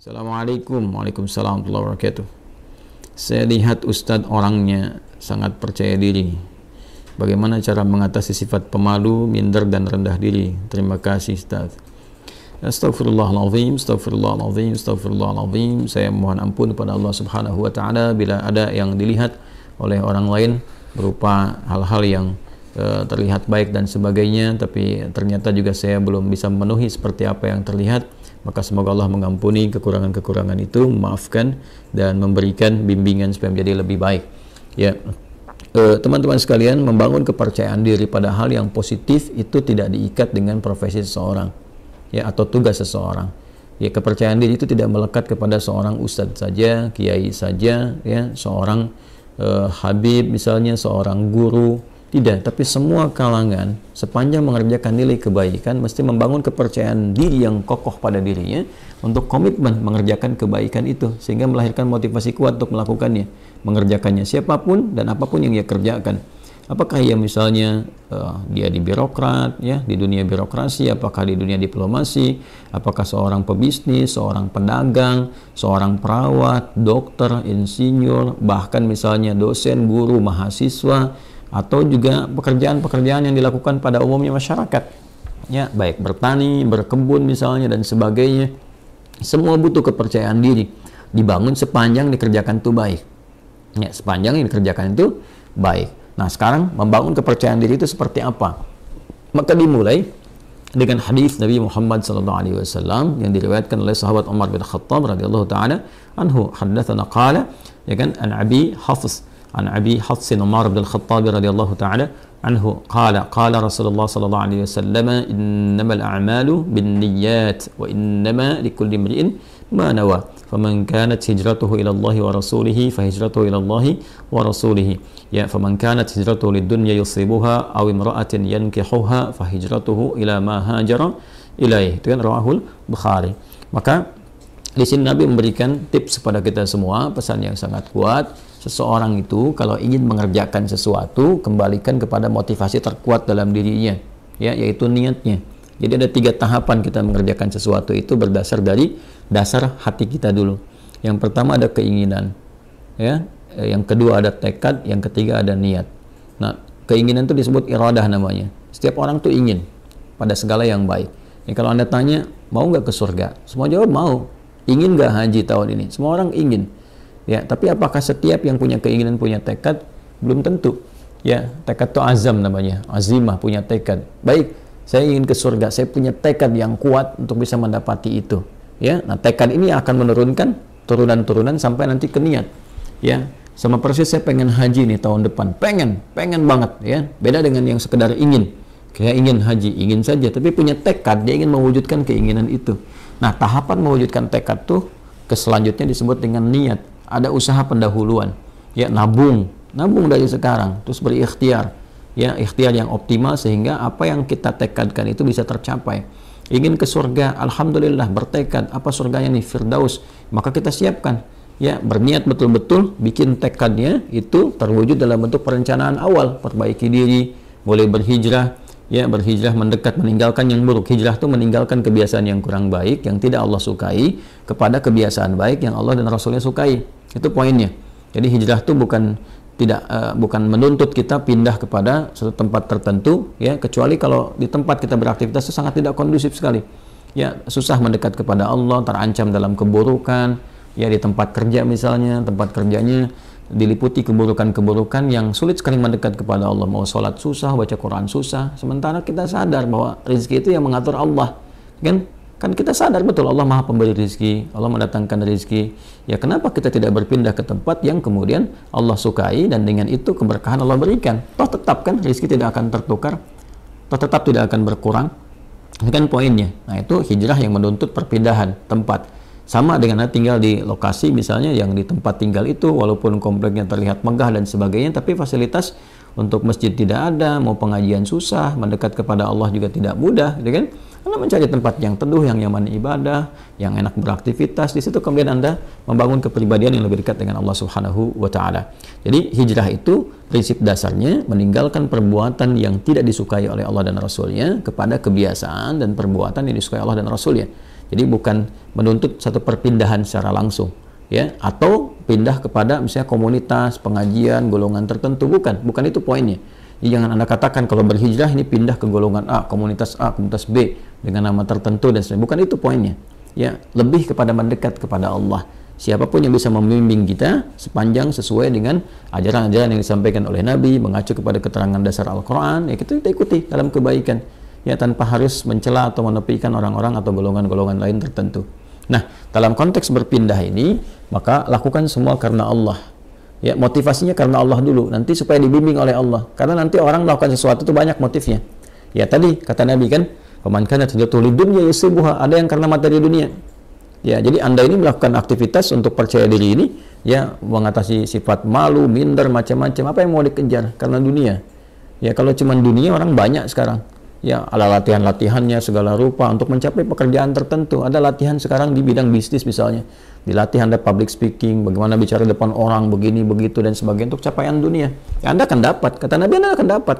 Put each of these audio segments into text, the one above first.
Assalamualaikum. Waalaikumsalam warahmatullahi wabarakatuh. Saya lihat Ustadz orangnya sangat percaya diri. Bagaimana cara mengatasi sifat pemalu, minder dan rendah diri? Terima kasih Ustadz. Astaghfirullahaladzim, astaghfirullahaladzim, astaghfirullahaladzim. Saya mohon ampun kepada Allah subhanahu wa ta'ala. Bila ada yang dilihat oleh orang lain Berupa hal-hal yang uh, terlihat baik dan sebagainya Tapi ternyata juga saya belum bisa memenuhi seperti apa yang terlihat maka semoga Allah mengampuni kekurangan-kekurangan itu, memaafkan dan memberikan bimbingan supaya menjadi lebih baik. Ya, teman-teman e, sekalian, membangun kepercayaan diri pada hal yang positif itu tidak diikat dengan profesi seseorang, ya atau tugas seseorang. Ya, kepercayaan diri itu tidak melekat kepada seorang ustadz saja, kiai saja, ya, seorang e, habib misalnya, seorang guru, tidak, tapi semua kalangan sepanjang mengerjakan nilai kebaikan mesti membangun kepercayaan diri yang kokoh pada dirinya untuk komitmen mengerjakan kebaikan itu sehingga melahirkan motivasi kuat untuk melakukannya, mengerjakannya siapa pun dan apa pun yang ia kerjakan. Apakah ia misalnya uh, dia di birokrat ya, di dunia birokrasi, apakah di dunia diplomasi, apakah seorang pebisnis, seorang pedagang, seorang perawat, dokter, insinyur, bahkan misalnya dosen, guru, mahasiswa, atau juga pekerjaan-pekerjaan yang dilakukan pada umumnya masyarakat. Ya baik bertani berkebun misalnya dan sebagainya. Semua butuh kepercayaan diri. Dibangun sepanjang dikerjakan itu baik. Ya sepanjang yang dikerjakan itu baik. Nah sekarang membangun kepercayaan diri itu seperti apa? Maka dimulai dengan hadis Nabi Muhammad sallallahu alaihi wasallam yang diriwayatkan oleh sahabat Umar bin Khattab radhiyallahu taala anhu. Haddatsana qala ya kan an Abi Hafs عن أبي حفص عمر بن الخطاب رضي الله تعالى عنه قال قال رسول الله صلى الله عليه وسلم إنما الأعمال بالنيات وإنما لكل امرئ ما نوى. فمن كانت هجرته إلى الله ورسوله فهجرته إلى الله ورسوله. يا فمن كانت هجرته للدنيا يصيبها أو امرأة ينكحها فهجرته إلى ما هاجر إليه. Itu kan rawahul maka di sini Nabi memberikan tips kepada kita semua pesan yang sangat kuat. Seseorang itu kalau ingin mengerjakan sesuatu kembalikan kepada motivasi terkuat dalam dirinya ya yaitu niatnya. Jadi ada tiga tahapan kita mengerjakan sesuatu itu berdasar dari dasar hati kita dulu. Yang pertama ada keinginan ya. Yang kedua ada tekad yang ketiga ada niat. Nah keinginan itu disebut iradah namanya. Setiap orang tuh ingin pada segala yang baik. Ya, kalau anda tanya mau nggak ke surga? Semua jawab mau. Ingin nggak haji tahun ini? Semua orang ingin Ya, tapi apakah setiap yang punya keinginan punya tekad? Belum tentu. Ya, tekad itu azam namanya, azimah punya tekad. Baik, saya ingin ke surga, saya punya tekad yang kuat untuk bisa mendapati itu. Ya, nah tekad ini akan menurunkan turunan-turunan sampai nanti ke niat. Ya, sama persis saya pengen haji nih tahun depan, pengen, pengen banget ya. Beda dengan yang sekedar ingin. Kayak ingin haji, ingin saja, tapi punya tekad, dia ingin mewujudkan keinginan itu. Nah, tahapan mewujudkan tekad tuh ke selanjutnya disebut dengan niat ada usaha pendahuluan. Ya nabung. Nabung dari sekarang. Terus berikhtiar. Ya ikhtiar yang optimal sehingga apa yang kita tekadkan itu bisa tercapai. Ingin ke surga alhamdulillah bertekad. Apa surganya nih? Firdaus. Maka kita siapkan. Ya berniat betul-betul bikin tekadnya itu terwujud dalam bentuk perencanaan awal. Perbaiki diri boleh berhijrah ya berhijrah mendekat meninggalkan yang buruk hijrah itu meninggalkan kebiasaan yang kurang baik yang tidak Allah sukai kepada kebiasaan baik yang Allah dan Rasulnya sukai itu poinnya. Jadi hijrah itu bukan tidak uh, bukan menuntut kita pindah kepada suatu tempat tertentu ya kecuali kalau di tempat kita beraktivitas itu sangat tidak kondusif sekali. Ya, susah mendekat kepada Allah, terancam dalam keburukan, ya di tempat kerja misalnya, tempat kerjanya diliputi keburukan-keburukan yang sulit sekali mendekat kepada Allah. Mau sholat susah, baca Quran susah. Sementara kita sadar bahwa rezeki itu yang mengatur Allah. Kan Kan kita sadar betul Allah Maha Pemberi rizki, Allah mendatangkan rizki. Ya kenapa kita tidak berpindah ke tempat yang kemudian Allah sukai dan dengan itu keberkahan Allah berikan. Toh tetap kan rizki tidak akan tertukar, toh tetap tidak akan berkurang. Ini kan poinnya. Nah itu hijrah yang menuntut perpindahan tempat. Sama dengan tinggal di lokasi misalnya yang di tempat tinggal itu walaupun kompleknya terlihat megah dan sebagainya tapi fasilitas untuk masjid tidak ada, mau pengajian susah, mendekat kepada Allah juga tidak mudah, gitu kan? Anda mencari tempat yang teduh, yang nyaman ibadah, yang enak beraktivitas. Di situ kemudian Anda membangun kepribadian yang lebih dekat dengan Allah Subhanahu wa taala. Jadi hijrah itu prinsip dasarnya meninggalkan perbuatan yang tidak disukai oleh Allah dan Rasulnya kepada kebiasaan dan perbuatan yang disukai Allah dan Rasulnya. Jadi bukan menuntut satu perpindahan secara langsung ya atau pindah kepada misalnya komunitas, pengajian, golongan tertentu bukan, bukan itu poinnya. Jadi jangan Anda katakan kalau berhijrah ini pindah ke golongan A, komunitas A, komunitas B dengan nama tertentu dan sebagainya. Bukan itu poinnya. Ya, lebih kepada mendekat kepada Allah. Siapa pun yang bisa membimbing kita sepanjang sesuai dengan ajaran-ajaran yang disampaikan oleh Nabi, mengacu kepada keterangan dasar Al-Quran, ya kita, kita ikuti dalam kebaikan ya tanpa harus mencela atau menepikan orang-orang atau golongan-golongan lain tertentu. Nah, dalam konteks berpindah ini, maka lakukan semua karena Allah. Ya, motivasinya karena Allah dulu, nanti supaya dibimbing oleh Allah. Karena nanti orang melakukan sesuatu itu banyak motifnya. Ya, tadi kata Nabi kan, "Faman kana hijratuhu lidunya yusibuha." Ada yang karena materi dunia. Ya, jadi Anda ini melakukan aktivitas untuk percaya diri ini ya mengatasi sifat malu, minder, macam-macam. Apa yang mau dikejar? Karena dunia. Ya, kalau cuma dunia orang banyak sekarang ya ada latihan-latihannya segala rupa untuk mencapai pekerjaan tertentu. Ada latihan sekarang di bidang bisnis misalnya. Di latihan ada public speaking, bagaimana bicara depan orang, begini, begitu, dan sebagainya untuk capaian dunia. Ya, anda akan dapat. Kata Nabi, Anda akan dapat.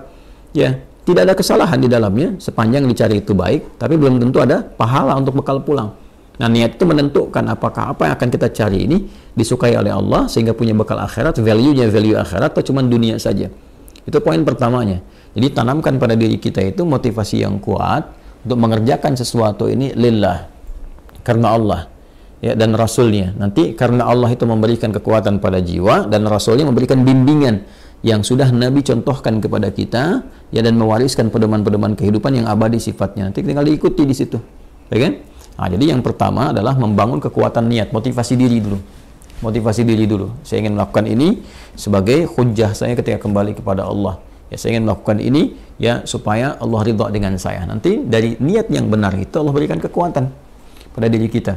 Ya, tidak ada kesalahan di dalamnya sepanjang dicari itu baik, tapi belum tentu ada pahala untuk bekal pulang. Nah, niat itu menentukan apakah apa yang akan kita cari ini disukai oleh Allah sehingga punya bekal akhirat, value-nya value akhirat atau cuma dunia saja. Itu poin pertamanya. Jadi tanamkan pada diri kita itu motivasi yang kuat untuk mengerjakan sesuatu ini lillah karena Allah ya dan rasulnya. Nanti karena Allah itu memberikan kekuatan pada jiwa dan rasulnya memberikan bimbingan yang sudah Nabi contohkan kepada kita ya dan mewariskan pedoman-pedoman kehidupan yang abadi sifatnya. Nanti tinggal diikuti di situ. Ya kan? Nah, jadi yang pertama adalah membangun kekuatan niat, motivasi diri dulu. Motivasi diri dulu. Saya ingin melakukan ini sebagai hujah saya ketika kembali kepada Allah ya saya ingin melakukan ini ya supaya Allah ridha dengan saya. Nanti dari niat yang benar itu Allah berikan kekuatan pada diri kita.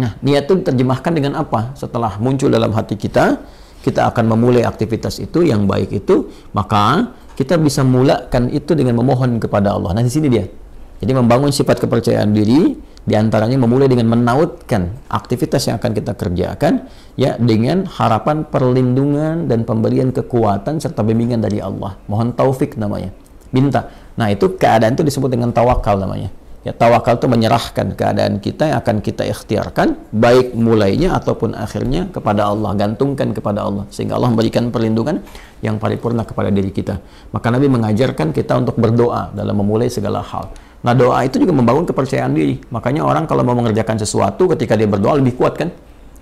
Nah niat itu terjemahkan dengan apa? Setelah muncul dalam hati kita kita akan memulai aktivitas itu yang baik itu maka kita bisa mulakan itu dengan memohon kepada Allah. Nah di sini dia. Jadi membangun sifat kepercayaan diri di antaranya memulai dengan menautkan aktivitas yang akan kita kerjakan ya dengan harapan perlindungan dan pemberian kekuatan serta bimbingan dari Allah. Mohon taufik namanya. Minta. Nah, itu keadaan itu disebut dengan tawakal namanya. Ya, tawakal itu menyerahkan keadaan kita yang akan kita ikhtiarkan baik mulainya ataupun akhirnya kepada Allah, gantungkan kepada Allah sehingga Allah memberikan perlindungan yang paripurna kepada diri kita. Maka Nabi mengajarkan kita untuk berdoa dalam memulai segala hal. Nah doa itu juga membangun kepercayaan diri. Makanya orang kalau mau mengerjakan sesuatu ketika dia berdoa lebih kuat kan?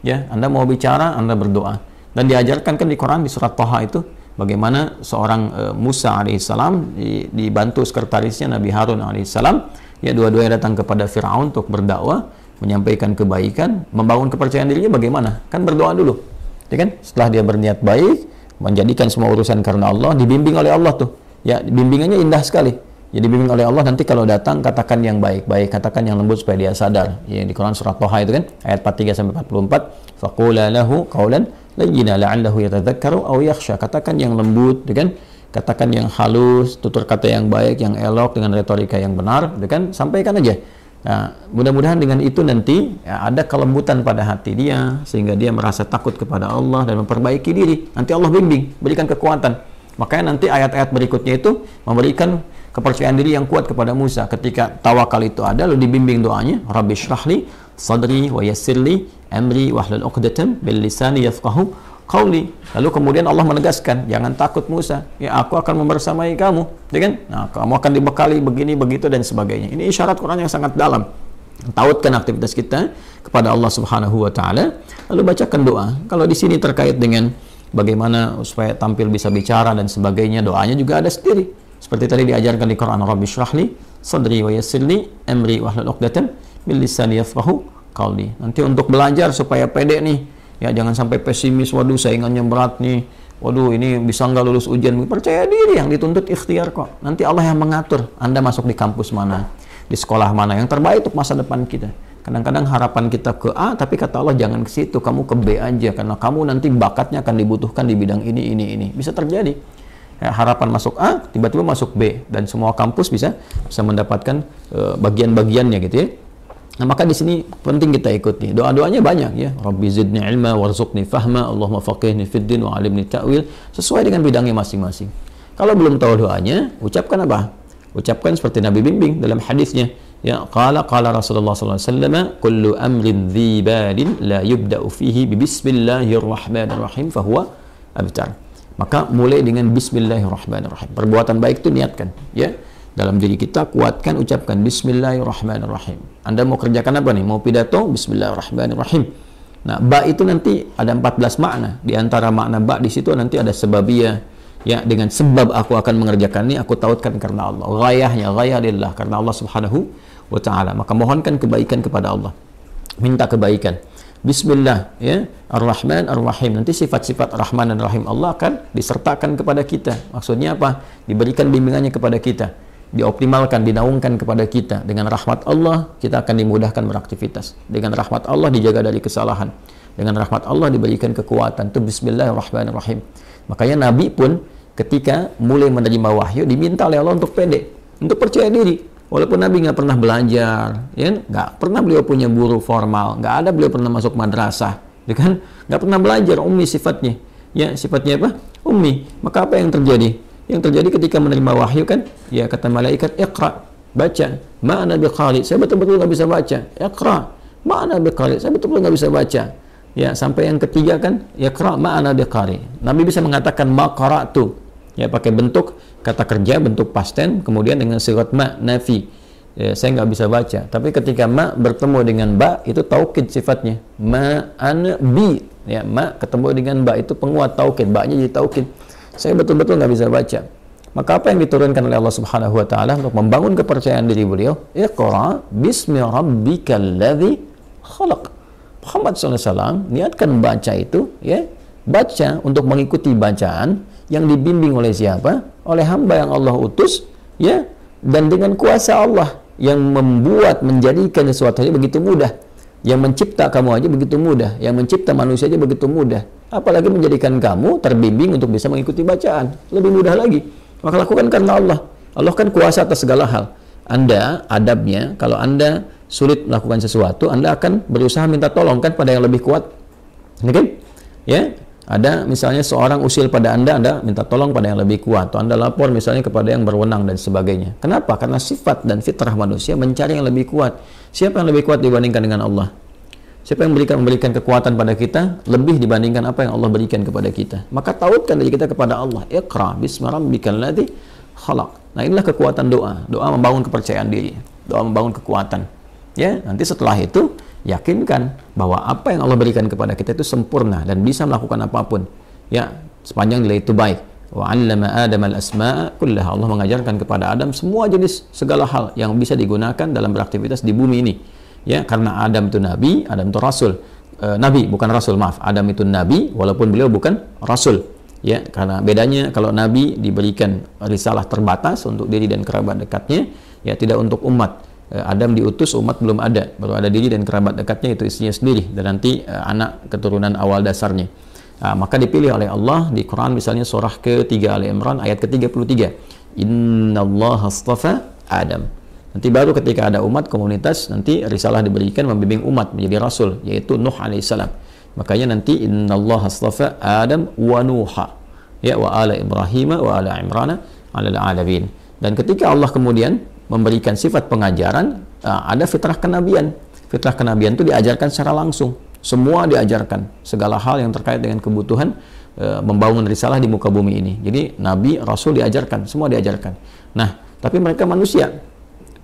Ya, Anda mau bicara, Anda berdoa. Dan diajarkan kan di Quran di surat Toha itu bagaimana seorang uh, Musa alaihissalam dibantu sekretarisnya Nabi Harun alaihissalam ya dua-duanya datang kepada Firaun untuk berdakwah, menyampaikan kebaikan, membangun kepercayaan dirinya bagaimana? Kan berdoa dulu. Ya kan? Setelah dia berniat baik, menjadikan semua urusan karena Allah, dibimbing oleh Allah tuh. Ya, bimbingannya indah sekali jadi bimbing oleh Allah nanti kalau datang katakan yang baik-baik, katakan yang lembut supaya dia sadar. Ya, di Quran surat Toha itu kan ayat 43 sampai 44, faqula lahu qawlan layyina la'allahu yatadzakkaru aw yakhsha. Katakan yang lembut, ya kan? Katakan yang halus, tutur kata yang baik, yang elok dengan retorika yang benar, ya kan? Sampaikan aja. Nah, mudah-mudahan dengan itu nanti ya, ada kelembutan pada hati dia sehingga dia merasa takut kepada Allah dan memperbaiki diri. Nanti Allah bimbing, berikan kekuatan. Makanya nanti ayat-ayat berikutnya itu memberikan kepercayaan diri yang kuat kepada Musa. Ketika tawakal itu ada lalu dibimbing doanya Rabbi syrahli sadri wa yassirli amri wahlul uqdatam bil lisani yafqahu qawli. Lalu kemudian Allah menegaskan jangan takut Musa. Ya aku akan membersamai kamu. Ya kan? Nah, kamu akan dibekali begini begitu dan sebagainya. Ini isyarat Quran yang sangat dalam. Tautkan aktivitas kita kepada Allah Subhanahu wa taala. Lalu bacakan doa. Kalau di sini terkait dengan bagaimana supaya tampil bisa bicara dan sebagainya doanya juga ada sendiri seperti tadi diajarkan di Quran Rabbi syrahli sadri wa yassirli amri wa hlul 'uqdatam min lisani yafqahu. Nanti untuk belajar supaya pede nih. Ya jangan sampai pesimis, waduh saingannya berat nih. Waduh ini bisa nggak lulus ujian. Percaya diri yang dituntut ikhtiar kok. Nanti Allah yang mengatur Anda masuk di kampus mana, di sekolah mana yang terbaik untuk masa depan kita. Kadang-kadang harapan kita ke A, tapi kata Allah jangan ke situ, kamu ke B aja karena kamu nanti bakatnya akan dibutuhkan di bidang ini, ini, ini. Bisa terjadi ya, harapan masuk A tiba-tiba masuk B dan semua kampus bisa bisa mendapatkan uh, bagian-bagiannya gitu ya Nah, maka di sini penting kita ikuti. Doa-doanya banyak ya. Rabbi zidni ilma warzuqni fahma, Allahumma faqihni fid din wa alimni ta'wil sesuai dengan bidangnya masing-masing. Kalau belum tahu doanya, ucapkan apa? Ucapkan seperti Nabi bimbing dalam hadisnya. Ya, qala qala Rasulullah sallallahu alaihi wasallam, "Kullu amrin dhi la yubda'u fihi bi bismillahirrahmanirrahim fahuwa abtar." Maka mulai dengan bismillahirrahmanirrahim. Perbuatan baik itu niatkan, ya. Dalam diri kita kuatkan ucapkan bismillahirrahmanirrahim. Anda mau kerjakan apa nih? Mau pidato? Bismillahirrahmanirrahim. Nah, ba itu nanti ada 14 makna. Di antara makna ba di situ nanti ada sebabiyah, ya dengan sebab aku akan mengerjakan ini aku tautkan karena Allah gayahnya gayah lillah karena Allah subhanahu wa ta'ala maka mohonkan kebaikan kepada Allah minta kebaikan Bismillah ya. Ar-Rahman Ar-Rahim. Nanti sifat-sifat Rahman dan Rahim Allah akan disertakan kepada kita. Maksudnya apa? Diberikan bimbingannya kepada kita. Dioptimalkan dinaungkan kepada kita. Dengan rahmat Allah kita akan dimudahkan beraktivitas. Dengan rahmat Allah dijaga dari kesalahan. Dengan rahmat Allah diberikan kekuatan. Itu Bismillahirrahmanirrahim. Makanya Nabi pun ketika mulai menerima wahyu diminta oleh Allah untuk pede untuk percaya diri Walaupun Nabi nggak pernah belajar, ya nggak pernah beliau punya guru formal, nggak ada beliau pernah masuk madrasah, ya kan? Nggak pernah belajar, ummi sifatnya. Ya, sifatnya apa? Ummi. Maka apa yang terjadi? Yang terjadi ketika menerima wahyu kan, ya kata malaikat, "Iqra." Baca. Ma'ana biqari. Saya betul-betul nggak bisa baca. Iqra. Ma'ana biqari. Saya betul-betul nggak bisa baca. Ya, sampai yang ketiga kan, Iqra ma'ana biqari. Nabi bisa mengatakan maqara'tu. Ya, pakai bentuk kata kerja bentuk pasten kemudian dengan sirat ma nafi. Ya, saya nggak bisa baca. Tapi ketika ma bertemu dengan ba itu taukid sifatnya. Ma an bi. Ya ma ketemu dengan ba itu penguat taukid. Ba-nya jadi taukid. Saya betul-betul nggak bisa baca. Maka apa yang diturunkan oleh Allah Subhanahu wa taala untuk membangun kepercayaan diri beliau? Iqra bismi rabbikal ladzi khalaq. Muhammad SAW niatkan baca itu ya baca untuk mengikuti bacaan yang dibimbing oleh siapa? Oleh hamba yang Allah utus ya dan dengan kuasa Allah yang membuat menjadikan sesuatu aja begitu mudah. Yang mencipta kamu aja begitu mudah. Yang mencipta manusia aja begitu mudah. Apalagi menjadikan kamu terbimbing untuk bisa mengikuti bacaan. Lebih mudah lagi. Maka lakukan karena Allah. Allah kan kuasa atas segala hal. Anda adabnya kalau anda sulit melakukan sesuatu anda akan berusaha minta tolong kan pada yang lebih kuat. Oke? ya ada misalnya seorang usil pada Anda, Anda minta tolong pada yang lebih kuat, atau Anda lapor misalnya kepada yang berwenang dan sebagainya. Kenapa? Karena sifat dan fitrah manusia mencari yang lebih kuat. Siapa yang lebih kuat dibandingkan dengan Allah? Siapa yang memberikan memberikan kekuatan pada kita lebih dibandingkan apa yang Allah berikan kepada kita? Maka tautkan dari kita kepada Allah. Iqra bismi rabbikal ladzi khalaq. Nah, inilah kekuatan doa. Doa membangun kepercayaan diri. Doa membangun kekuatan. Ya, nanti setelah itu yakinkan bahwa apa yang Allah berikan kepada kita itu sempurna dan bisa melakukan apa pun. Ya sepanjang nilai itu baik. Wa 'allama Adam al-asma'a kullaha Allah mengajarkan kepada Adam semua jenis segala hal yang bisa digunakan dalam beraktivitas di bumi ini. Ya karena Adam itu nabi Adam itu rasul. E, nabi bukan rasul maaf. Adam itu nabi walaupun beliau bukan rasul. Ya karena bedanya kalau nabi diberikan risalah terbatas untuk diri dan kerabat dekatnya ya tidak untuk umat Adam diutus umat belum ada. Baru ada diri dan kerabat dekatnya itu istrinya sendiri. Dan nanti uh, anak keturunan awal dasarnya. Uh, maka dipilih oleh Allah di Quran misalnya surah ke-3 Ali Imran ayat ke-33 Inna Allah astafa Adam. Nanti baru ketika ada umat komunitas nanti risalah diberikan membimbing umat menjadi rasul yaitu Nuh alaihissalam makanya nanti Inna Allah astafa Adam wa Nuha. Ya wa ala Ibrahim wa ala Imran ala alamin dan ketika Allah kemudian memberikan sifat pengajaran, uh, ada fitrah kenabian. Fitrah kenabian itu diajarkan secara langsung. Semua diajarkan. Segala hal yang terkait dengan kebutuhan uh, membangun risalah di muka bumi ini. Jadi Nabi, Rasul diajarkan, semua diajarkan. Nah, tapi mereka manusia.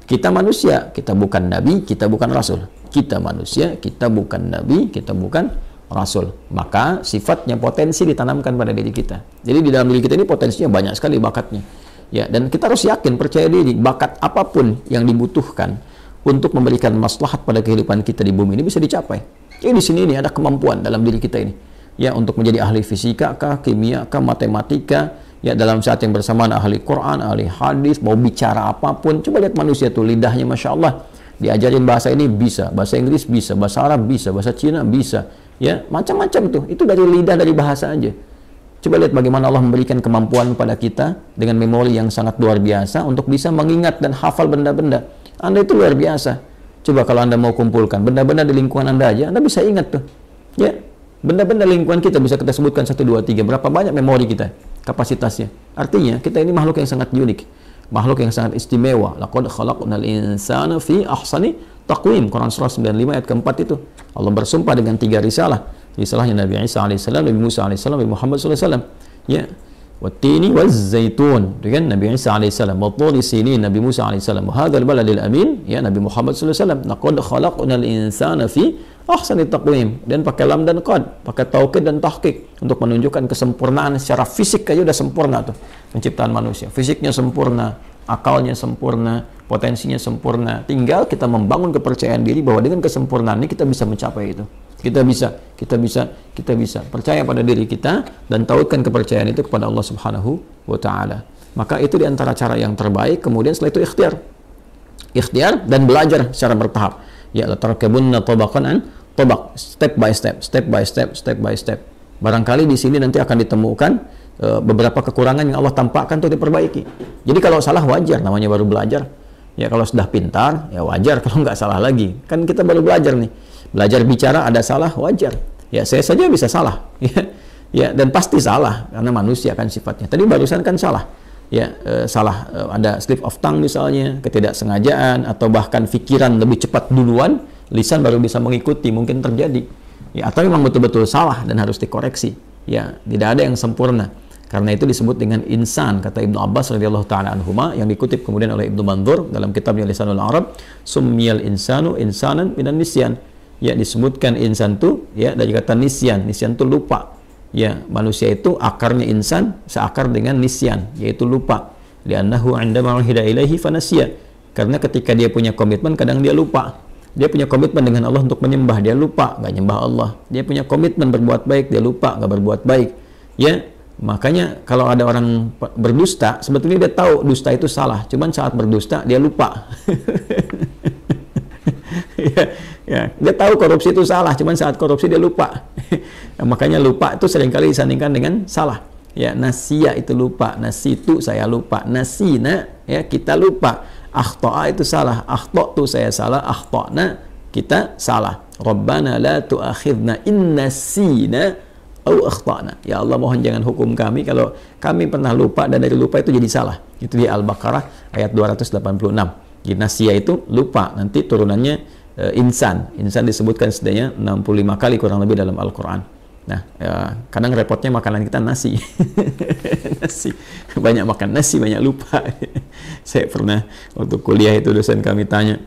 Kita manusia, kita bukan Nabi, kita bukan Rasul. Kita manusia, kita bukan Nabi, kita bukan Rasul. Maka sifatnya potensi ditanamkan pada diri kita. Jadi di dalam diri kita ini potensinya banyak sekali bakatnya Ya, dan kita harus yakin, percaya diri, bakat apa pun yang dibutuhkan untuk memberikan maslahat pada kehidupan kita di bumi ini bisa dicapai. Jadi di sini ini ada kemampuan dalam diri kita ini. Ya, untuk menjadi ahli fisika kah, kimia kah, matematika, ya dalam saat yang bersamaan ahli Quran, ahli hadis, mau bicara apa pun. Coba lihat manusia tuh lidahnya Masya Allah. Diajarin bahasa ini bisa, bahasa Inggris bisa, bahasa Arab bisa, bahasa Cina bisa. Ya, macam-macam tuh. Itu dari lidah, dari bahasa aja. Coba lihat bagaimana Allah memberikan kemampuan kepada kita dengan memori yang sangat luar biasa untuk bisa mengingat dan hafal benda-benda. Anda itu luar biasa. Coba kalau Anda mau kumpulkan benda-benda di lingkungan Anda aja, Anda bisa ingat tuh. Ya, benda-benda lingkungan kita bisa kita sebutkan 1, 2, 3. Berapa banyak memori kita, kapasitasnya. Artinya, kita ini makhluk yang sangat unik. makhluk yang sangat istimewa. Laqad khalaqnal insana fi ahsani taqwim. Quran surah 95 ayat keempat itu. Allah bersumpah dengan tiga risalah Risalahnya Nabi Isa alaihissalam, Nabi Musa alaihissalam, Nabi Muhammad sallallahu alaihi wasallam. Ya, والتين والزيتون dengan Nabi Isa alaihissalam والطور سينين Nabi Musa alaihissalam وهذا البلد الأمين ya Nabi Muhammad sallallahu alaihi wasallam laqad khalaqnal insana fi ahsani taqwim dan pakai lam dan qad pakai taukid dan tahqiq untuk menunjukkan kesempurnaan secara fisik aja udah sempurna tuh penciptaan manusia fisiknya sempurna akalnya sempurna potensinya sempurna tinggal kita membangun kepercayaan diri bahwa dengan kesempurnaan ini kita bisa mencapai itu kita bisa, kita bisa, kita bisa. Percaya pada diri kita dan tautkan kepercayaan itu kepada Allah Subhanahu wa taala. Maka itu di antara cara yang terbaik. Kemudian setelah itu ikhtiar. Ikhtiar dan belajar secara bertahap. Ya, tarakabunna tabaqan an tabaq, step by step, step by step, step by step. Barangkali di sini nanti akan ditemukan uh, beberapa kekurangan yang Allah tampakkan untuk diperbaiki. Jadi kalau salah wajar, namanya baru belajar. Ya kalau sudah pintar, ya wajar. Kalau nggak salah lagi. Kan kita baru belajar nih. Belajar bicara ada salah wajar. Ya saya saja bisa salah. Ya ya dan pasti salah karena manusia kan sifatnya. Tadi barusan kan salah. Ya e, salah e, ada slip of tongue misalnya ketidaksengajaan atau bahkan pikiran lebih cepat duluan lisan baru bisa mengikuti mungkin terjadi. Ya atau memang betul-betul salah dan harus dikoreksi. Ya tidak ada yang sempurna karena itu disebut dengan insan kata Ibnu Abbas radhiyallahu taala anhuma yang dikutip kemudian oleh Ibnu Mandur dalam kitabnya Lisanul Arab summiyal insanu insanan minan nisyan. Ya disebutkan insan tu ya dari kata nisyan. Nisyan tu lupa. Ya manusia itu akarnya insan seakar dengan nisyan yaitu lupa. Li'annahu 'indama uhida ilaihi fanasiya. Karena ketika dia punya komitmen kadang dia lupa. Dia punya komitmen dengan Allah untuk menyembah dia lupa. Nggak nyembah Allah. Dia punya komitmen berbuat baik dia lupa nggak berbuat baik. Ya makanya kalau ada orang berdusta sebetulnya dia tahu dusta itu salah. Cuman saat berdusta dia lupa. Ya, ya. Dia tahu korupsi itu salah cuman saat korupsi dia lupa. Ya, makanya lupa itu sering kali disandingkan dengan salah. Ya nasia itu lupa nasitu saya lupa nasina ya kita lupa. Akhta'a itu salah akhta' itu saya salah akhta'na kita salah. Rabbana la tu'akhidna in nasina au akhtana. Ya Allah mohon jangan hukum kami kalau kami pernah lupa dan dari lupa itu jadi salah. Itu di Al-Baqarah ayat 286. Jadi nasia itu lupa, nanti turunannya uh, insan. Insan disebutkan setidaknya 65 kali kurang lebih dalam Al-Quran. Nah, ya, kadang repotnya makanan kita nasi. nasi. Banyak makan nasi, banyak lupa. Saya pernah waktu kuliah itu dosen kami tanya,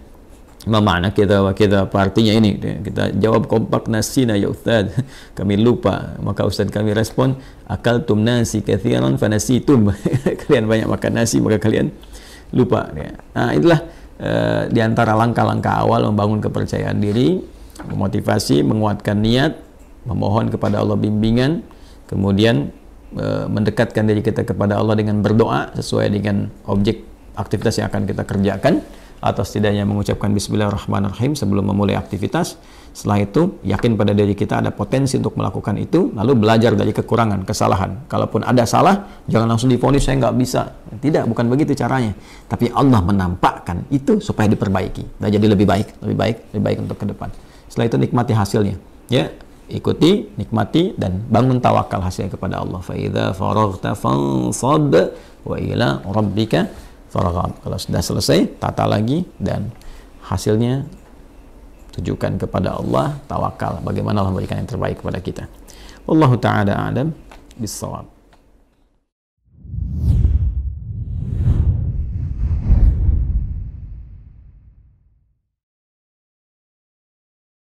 mana kita kita apa artinya ini? Kita jawab kompak nasi na ya Ustaz. Kami lupa. Maka Ustaz kami respon akal tum nasi kathiran fanasitum kalian banyak makan nasi maka kalian lupa. Nah itulah Eh, di antara langkah-langkah awal membangun kepercayaan diri, memotivasi, menguatkan niat, memohon kepada Allah bimbingan, kemudian e, mendekatkan diri kita kepada Allah dengan berdoa sesuai dengan objek aktivitas yang akan kita kerjakan atau setidaknya mengucapkan Bismillahirrahmanirrahim sebelum memulai aktivitas. Setelah itu, yakin pada diri kita ada potensi untuk melakukan itu, lalu belajar dari kekurangan, kesalahan. Kalaupun ada salah, jangan langsung difonis saya nggak bisa. Tidak, bukan begitu caranya. Tapi Allah menampakkan itu supaya diperbaiki. Dan jadi lebih baik, lebih baik, lebih baik untuk ke depan. Setelah itu nikmati hasilnya. Ya, ikuti, nikmati dan bangun tawakal hasilnya kepada Allah. Fa idza faraghta fansab wa faraghat. Kalau sudah selesai, tata lagi dan hasilnya tujukan kepada Allah, tawakal. Bagaimana Allah memberikan yang terbaik kepada kita. Wallahu taala a'lam bissawab.